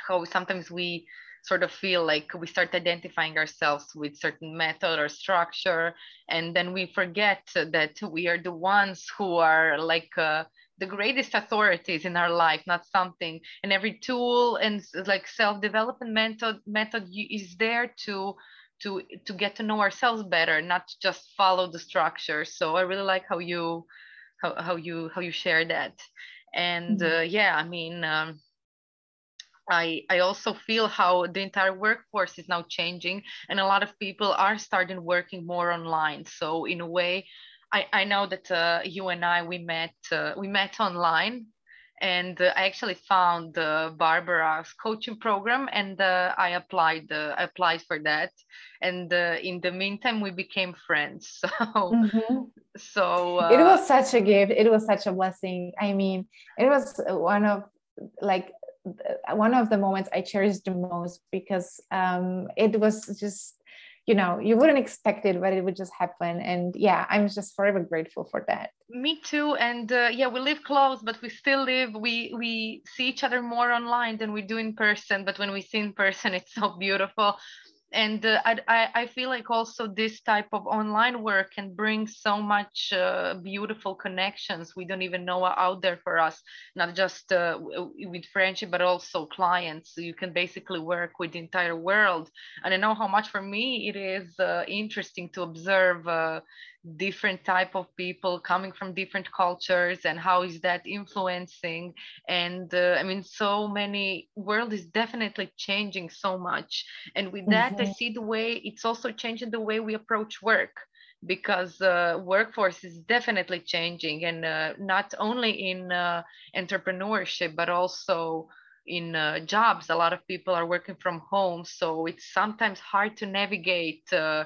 Speaker 3: how sometimes we sort of feel like we start identifying ourselves with certain method or structure and then we forget that we are the ones who are like uh, the greatest authorities in our life not something. And every tool and like self-development method method is there to to to get to know ourselves better not just follow the structure. So i really like how you how, how you how you share that. And mm-hmm. uh, yeah i mean um, I, I also feel how the entire workforce is now changing and a lot of people are starting working more online. So in a way, I, I know that uh, you and I, we met, uh, we met online and uh, I actually found Barbara's coaching program and uh, I applied, uh, I applied for that. And uh, in the meantime, we became friends. So, mm-hmm. so
Speaker 2: it was such a gift. It was such a blessing. I mean, it was one of like one of the moments I cherished the most because um, it was just, you know, you wouldn't expect it, but it would just happen. And yeah, I'm just forever grateful for that.
Speaker 3: Me too. And uh, yeah, we live close, but we still live. We we see each other more online than we do in person. But when we see in person, it's so beautiful and uh, I, I feel like also this type of online work can bring so much uh, beautiful connections we don't even know are out there for us. Not just uh, with friendship but also clients. You can basically work with the entire world. And i know how much for me it is uh, interesting to observe uh, different type of people coming from different cultures and how is that influencing. And uh, i mean so many world is definitely changing so much. And with that mm-hmm. i see the way it's also changing the way we approach work because uh, workforce is definitely changing. And uh, not only in uh, entrepreneurship but also in uh, jobs. A lot of people are working from home so it's sometimes hard to navigate uh,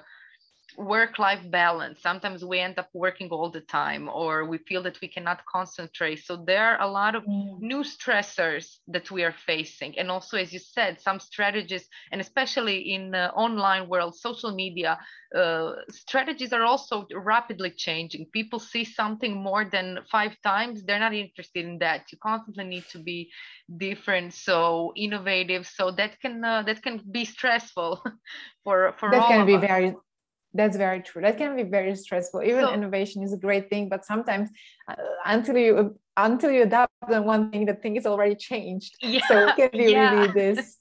Speaker 3: work life balance. Sometimes we end up working all the time or we feel that we cannot concentrate. So there are a lot of mm. new stressors that we are facing. And also as you said some strategies and especially in the online world social media uh, strategies are also rapidly changing. People see something more than five times. They're not interested in that. You constantly need to be different so innovative so that can uh, that can be stressful for for
Speaker 2: that can be us. very that's very true. That can be very stressful. Even so, innovation is a great thing but sometimes uh, until you until you adapt on one thing the thing is already changed. Yeah, so it can be yeah. really this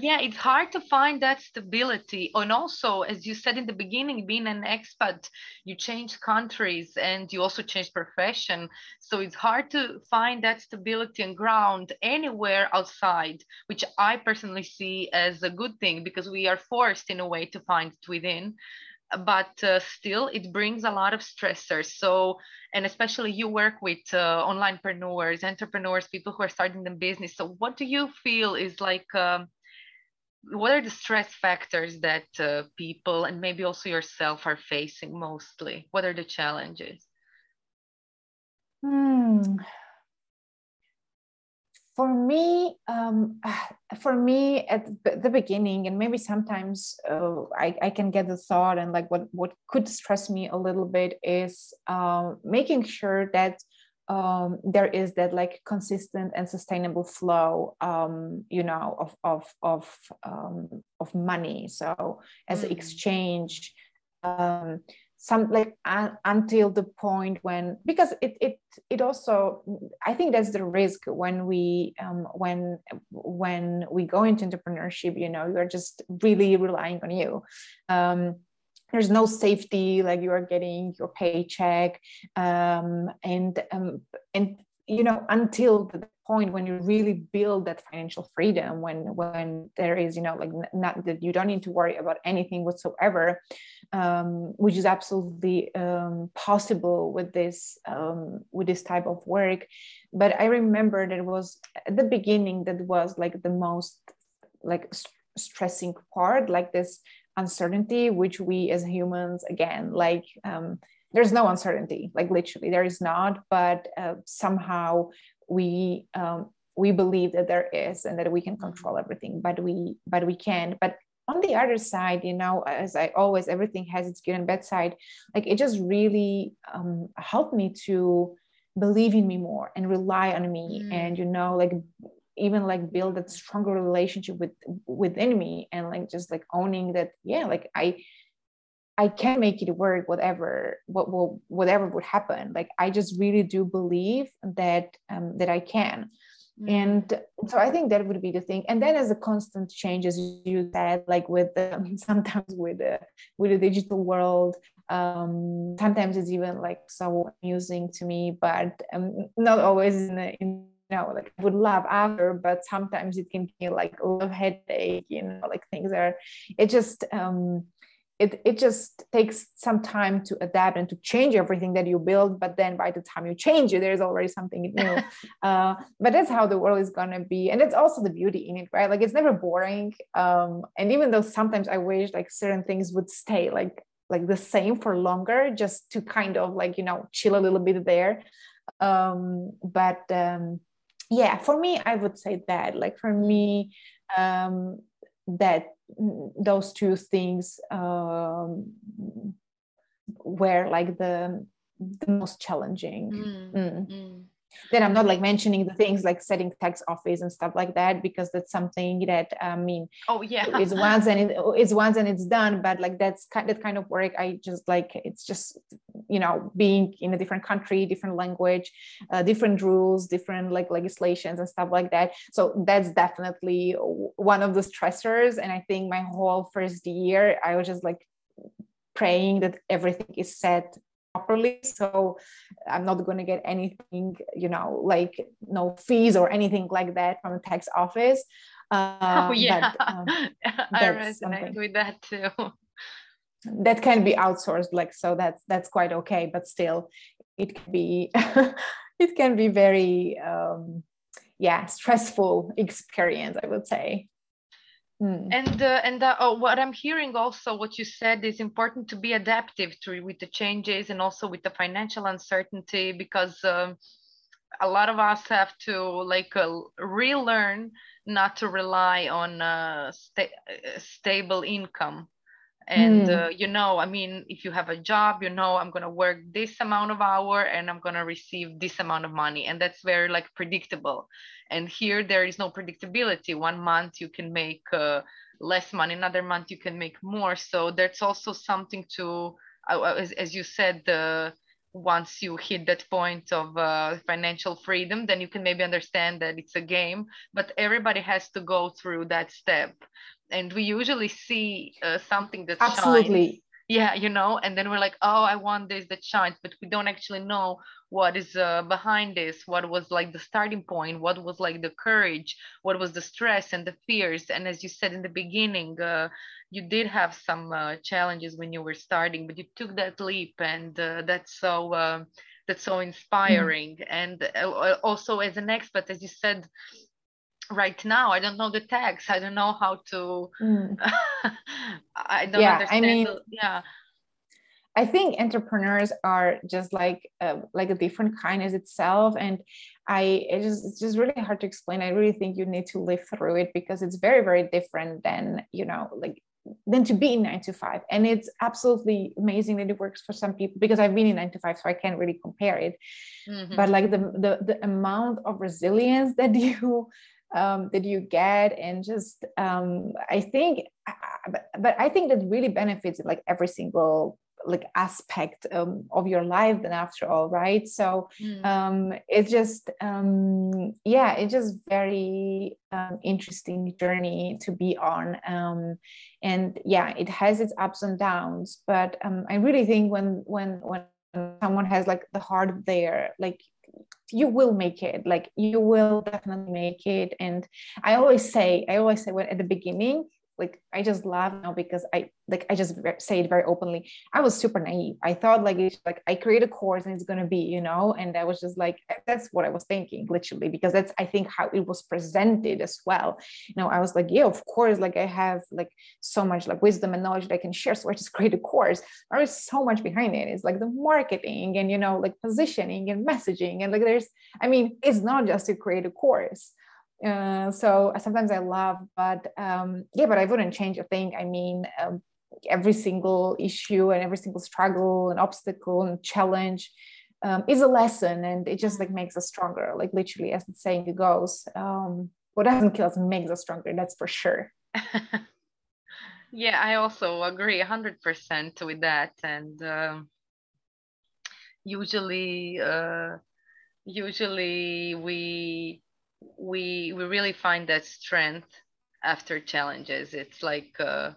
Speaker 3: yeah, it's hard to find that stability. And also, as you said in the beginning, being an expat, you change countries and you also change profession. So it's hard to find that stability and ground anywhere outside, which I personally see as a good thing because we are forced in a way to find it within but uh, still it brings a lot of stressors. So and especially you work with uh, onlinepreneurs entrepreneurs people who are starting the business. So what do you feel is like um, what are the stress factors that uh, people and maybe also yourself are facing mostly? What are the challenges?
Speaker 2: Hmm for me um, for me at the beginning and maybe sometimes uh, I, I can get the thought and like what what could stress me a little bit is um, making sure that um, there is that like consistent and sustainable flow um, you know of of of um, of money so as mm. exchange um, some like uh, until the point when because it it it also i think that's the risk when we um, when when we go into entrepreneurship you know you're just really relying on you. Um, there's no safety like you are getting your paycheck um, and um, and you know until the point when you really build that financial freedom when when there is you know like not that you don't need to worry about anything whatsoever um, which is absolutely um, possible with this um, with this type of work. But i remember that it was at the beginning that was like the most like st- stressing part like this uncertainty which we as humans again like um, there's no uncertainty like literally there is not but uh, somehow we um, we believe that there is and that we can control everything but we but we can't but on the other side you know as i always everything has its good and bad side like it just really um, helped me to believe in me more and rely on me mm. and you know like even like build that stronger relationship with within me and like just like owning that yeah like i I can make it work, whatever what will whatever would happen. Like I just really do believe that um, that I can. Mm. And so I think that would be the thing. And then as a constant change, as you said, like with the, sometimes with the with the digital world, um, sometimes it's even like so amusing to me, but um, not always in, a, in you know like I would love after but sometimes it can be like a headache you know like things are it just um it, it just takes some time to adapt and to change everything that you build but then by the time you change it there's already something new. Uh, but that's how the world is going to be. And it's also the beauty in it right? Like it's never boring. Um, and even though sometimes i wish like certain things would stay like like the same for longer just to kind of like you know chill a little bit there. Um, but um, yeah for me i would say that like for me um, that those two things um, were like the the most challenging. Mm, mm. Then i'm not like mentioning the things like setting tax office and stuff like that because that's something that i mean
Speaker 3: oh yeah.
Speaker 2: it's once and it, it's once and it's done but like that's kind that kind of work i just like it's just you know being in a different country different language uh, different rules different like legislations and stuff like that. So that's definitely one of the stressors and i think my whole first year i was just like praying that everything is set properly so i'm not going to get anything you know like no fees or anything like that from the tax office.
Speaker 3: Uh, oh yeah. but, um, i resonate with that too.
Speaker 2: That can be outsourced like so that's that's quite okay but still it can be it can be very um yeah stressful experience i would say
Speaker 3: Mm. And uh, and uh, oh, what I'm hearing also, what you said is important to be adaptive to with the changes and also with the financial uncertainty because um, a lot of us have to like uh, relearn not to rely on uh, sta- uh, stable income and mm. uh, you know i mean if you have a job you know i'm going to work this amount of hour and i'm going to receive this amount of money and that's very like predictable. And here there is no predictability. One month you can make uh, less money another month you can make more. So that's also something to uh, as, as you said the once you hit that point of uh, financial freedom then you can maybe understand that it's a game but everybody has to go through that step. And we usually see uh, something that absolutely. Shines. yeah you know and then we're like oh i want this that shines but we don't actually know what is uh, behind this what was like the starting point what was like the courage what was the stress and the fears. And as you said in the beginning uh, you did have some uh, challenges when you were starting but you took that leap and uh, that's so uh, that's so inspiring mm. and uh, also as an expert as you said right now i don't know the tax i don't know how to mm. i don't
Speaker 2: yeah,
Speaker 3: understand
Speaker 2: I mean,
Speaker 3: the, yeah
Speaker 2: I think entrepreneurs are just like uh, like a different kind as itself, and I it just it's just really hard to explain. I really think you need to live through it because it's very very different than you know like than to be in nine to five. And it's absolutely amazing that it works for some people because I've been in nine to five, so I can't really compare it. Mm-hmm. But like the, the the amount of resilience that you um, that you get and just um, I think but, but I think that really benefits like every single like aspect um, of your life then after all right so mm. um, it's just um, yeah it's just very um, interesting journey to be on um, and yeah it has its ups and downs but um, i really think when when when someone has like the heart there like you will make it like you will definitely make it and i always say i always say when at the beginning like I just laugh now because I like I just say it very openly. I was super naive. I thought like it's like I create a course and it's gonna be you know, and I was just like that's what I was thinking literally because that's I think how it was presented as well. You know, I was like yeah, of course, like I have like so much like wisdom and knowledge that I can share, so I just create a course. There is so much behind it. It's like the marketing and you know like positioning and messaging and like there's I mean it's not just to create a course uh, so sometimes I love, but um, yeah, but I wouldn't change a thing. I mean, um, every single issue and every single struggle and obstacle and challenge um, is a lesson, and it just like makes us stronger. Like literally, as the saying goes, um, what doesn't kill us makes us stronger. That's for sure.
Speaker 3: yeah, I also agree hundred percent with that, and uh, usually, uh, usually we we we really find that strength after challenges. It's like uh,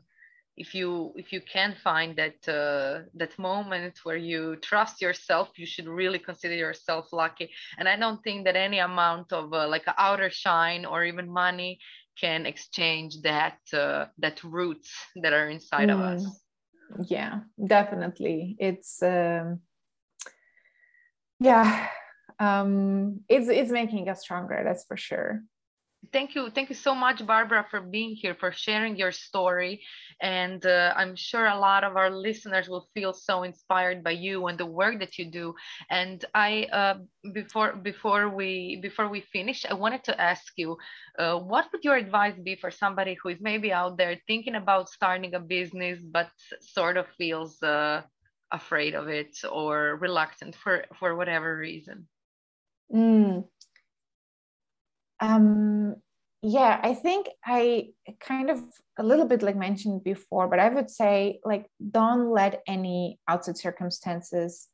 Speaker 3: if you if you can find that uh, that moment where you trust yourself you should really consider yourself lucky. And i don't think that any amount of uh, like outer shine or even money can exchange that uh, that roots that are inside mm. of us.
Speaker 2: Yeah definitely. It's um yeah um, it's it's making us stronger. That's for sure.
Speaker 3: Thank you, thank you so much, Barbara, for being here, for sharing your story, and uh, I'm sure a lot of our listeners will feel so inspired by you and the work that you do. And I, uh, before before we before we finish, I wanted to ask you, uh, what would your advice be for somebody who is maybe out there thinking about starting a business but sort of feels uh, afraid of it or reluctant for for whatever reason?
Speaker 2: Mm. Um, yeah, I think I kind of a little bit like mentioned before, but I would say like don't let any outside circumstances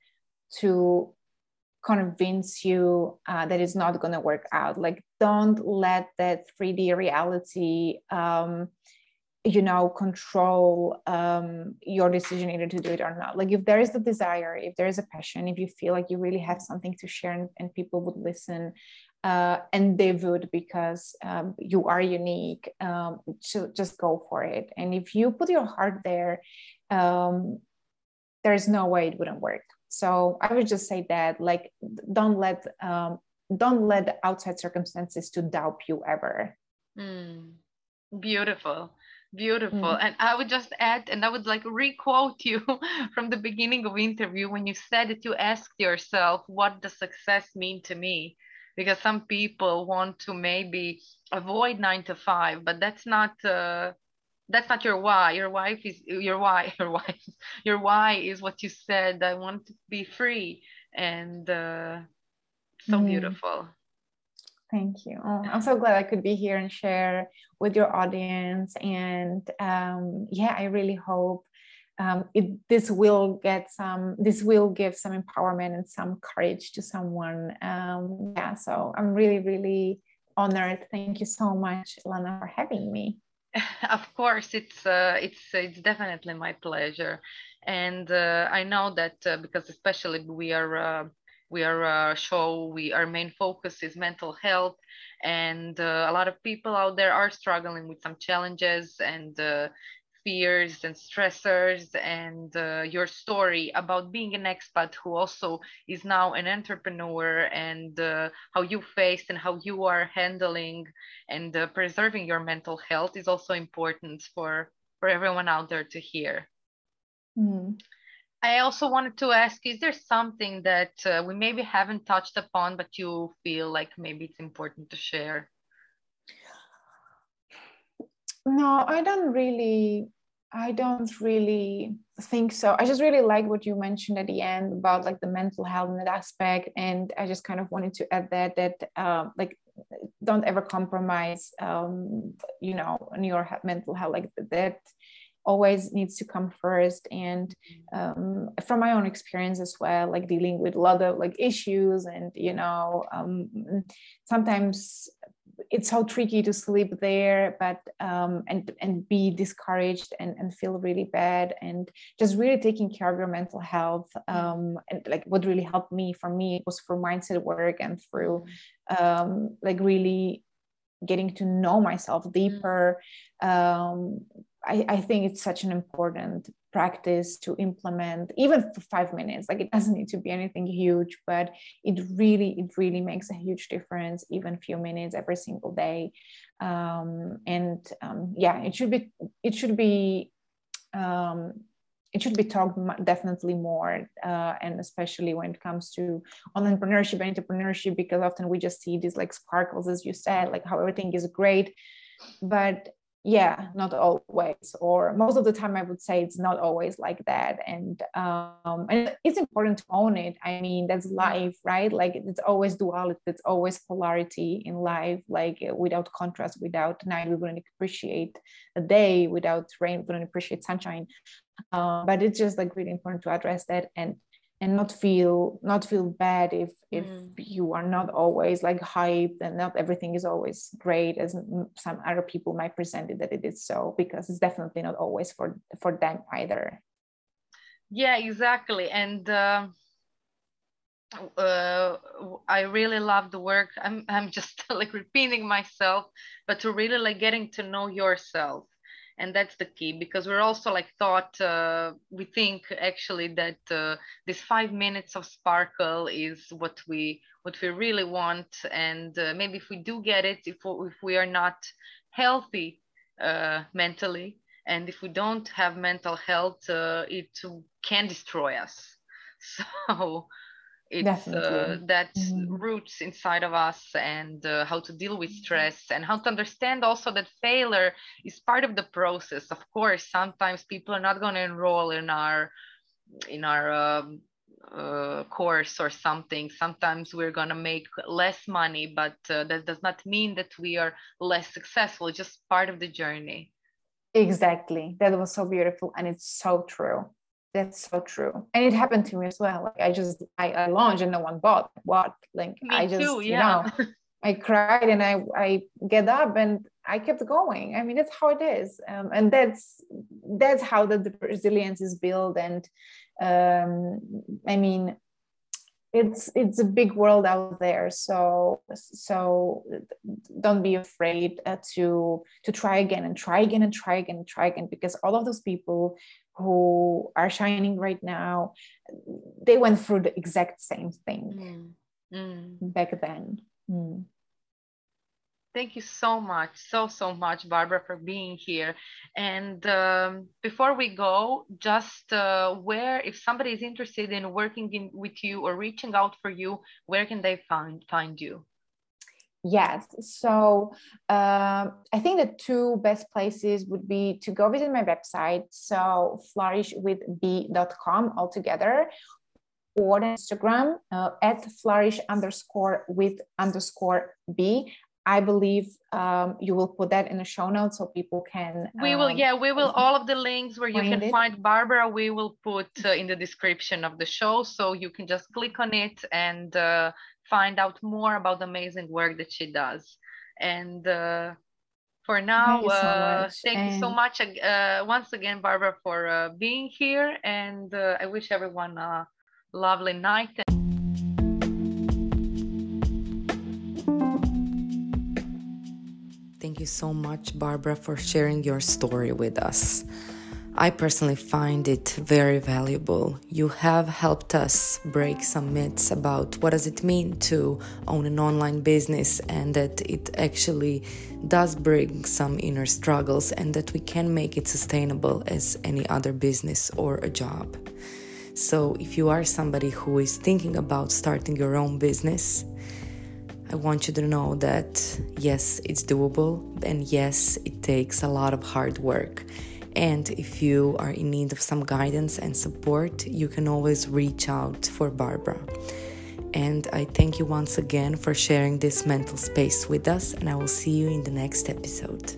Speaker 2: to convince you uh, that it's not going to work out. Like don't let that 3D reality um, you know control um, your decision either to do it or not. Like if there is the desire if there is a passion if you feel like you really have something to share and, and people would listen uh, and they would because um, you are unique um, so just go for it. And if you put your heart there um, there's no way it wouldn't work. So i would just say that like don't let um, don't let outside circumstances to doubt you ever.
Speaker 3: Mm, beautiful Beautiful. Mm. And I would just add, and I would like requote you from the beginning of interview when you said that you asked yourself, what does success mean to me? Because some people want to maybe avoid nine to five, but that's not uh, that's not your why. Your wife is your why. Your wife. Your why is what you said. I want to be free, and uh, so mm. beautiful.
Speaker 2: Thank you. Oh, I'm so glad I could be here and share with your audience. And um, yeah, I really hope um, it, this will get some this will give some empowerment and some courage to someone um, yeah so i'm really really honored thank you so much lana for having me
Speaker 3: of course it's uh, it's it's definitely my pleasure and uh, i know that uh, because especially we are uh, we are a show we our main focus is mental health and uh, a lot of people out there are struggling with some challenges and uh, fears and stressors and uh, your story about being an expat who also is now an entrepreneur and uh, how you faced and how you are handling and uh, preserving your mental health is also important for for everyone out there to hear mm. I also wanted to ask is there something that uh, we maybe haven't touched upon but you feel like maybe it's important to share
Speaker 2: no i don't really I don't really think so. I just really like what you mentioned at the end about like the mental health and that aspect. And I just kind of wanted to add that that uh, like don't ever compromise um, you know on your mental health like that always needs to come first and um, from my own experience as well like dealing with a lot of like issues and you know um, sometimes it's so tricky to sleep there but um, and and be discouraged and, and feel really bad and just really taking care of your mental health um, and like what really helped me for me was for mindset work and through um, like really getting to know myself mm-hmm. deeper um, I, I think it's such an important practice to implement even for five minutes. Like it doesn't need to be anything huge but it really it really makes a huge difference even few minutes every single day. Um, and um, yeah it should be it should be um, it should be talked definitely more uh, and especially when it comes to entrepreneurship and entrepreneurship because often we just see these like sparkles as you said like how everything is great. But yeah not always or most of the time i would say it's not always like that and um and it's important to own it. I mean that's life right? Like it's always duality it's always polarity in life like without contrast without night we wouldn't appreciate a day without rain we wouldn't appreciate sunshine. Uh, but it's just like really important to address that and and not feel not feel bad if if mm. you are not always like hyped and not everything is always great as some other people might present it that it is so because it's definitely not always for for them either
Speaker 3: yeah exactly and uh, uh, I really love the work. I'm, I'm just like repeating myself, but to really like getting to know yourself and that's the key because we're also like thought uh, we think actually that uh, this five minutes of sparkle is what we what we really want. And uh, maybe if we do get it if, if we are not healthy uh, mentally and if we don't have mental health uh, it can destroy us. So it's uh, that mm-hmm. roots inside of us and uh, how to deal with stress and how to understand also that failure is part of the process. Of course sometimes people are not going to enroll in our in our um, uh, course or something. Sometimes we're going to make less money but uh, that does not mean that we are less successful. It's just part of the journey.
Speaker 2: Exactly. That was so beautiful and it's so true that's so true. And it happened to me as well. Like I just I, I launched and no one bought. What? Like
Speaker 3: me
Speaker 2: I just
Speaker 3: too, yeah.
Speaker 2: you know I cried and I I get up and I kept going. I mean, that's how it is, um, and that's that's how the, the resilience is built. And um, I mean, it's it's a big world out there. So so don't be afraid uh, to to try again and try again and try again and try again because all of those people who are shining right now they went through the exact same thing mm. Mm. back then mm.
Speaker 3: thank you so much so so much barbara for being here and um, before we go just uh, where if somebody is interested in working in, with you or reaching out for you where can they find find you
Speaker 2: Yes. So um, I think the two best places would be to go visit my website. So flourishwithb.com altogether or Instagram uh, at flourish underscore with underscore b. I believe um, you will put that in the show notes so people can.
Speaker 3: We will, um, yeah, we will. All of the links where you can it. find Barbara, we will put uh, in the description of the show, so you can just click on it and uh, find out more about the amazing work that she does. And uh, for now, thank you so uh, much, thank and... you so much uh, once again, Barbara, for uh, being here. And I wish everyone a lovely night.
Speaker 1: Thank you so much, Barbara, for sharing your story with us. I personally find it very valuable. You have helped us break some myths about what does it mean to own an online business and that it actually does bring some inner struggles and that we can make it sustainable as any other business or a job. So, if you are somebody who is thinking about starting your own business, I want you to know that yes, it's doable, and yes, it takes a lot of hard work. And if you are in need of some guidance and support, you can always reach out for Barbara. And I thank you once again for sharing this mental space with us, and I will see you in the next episode.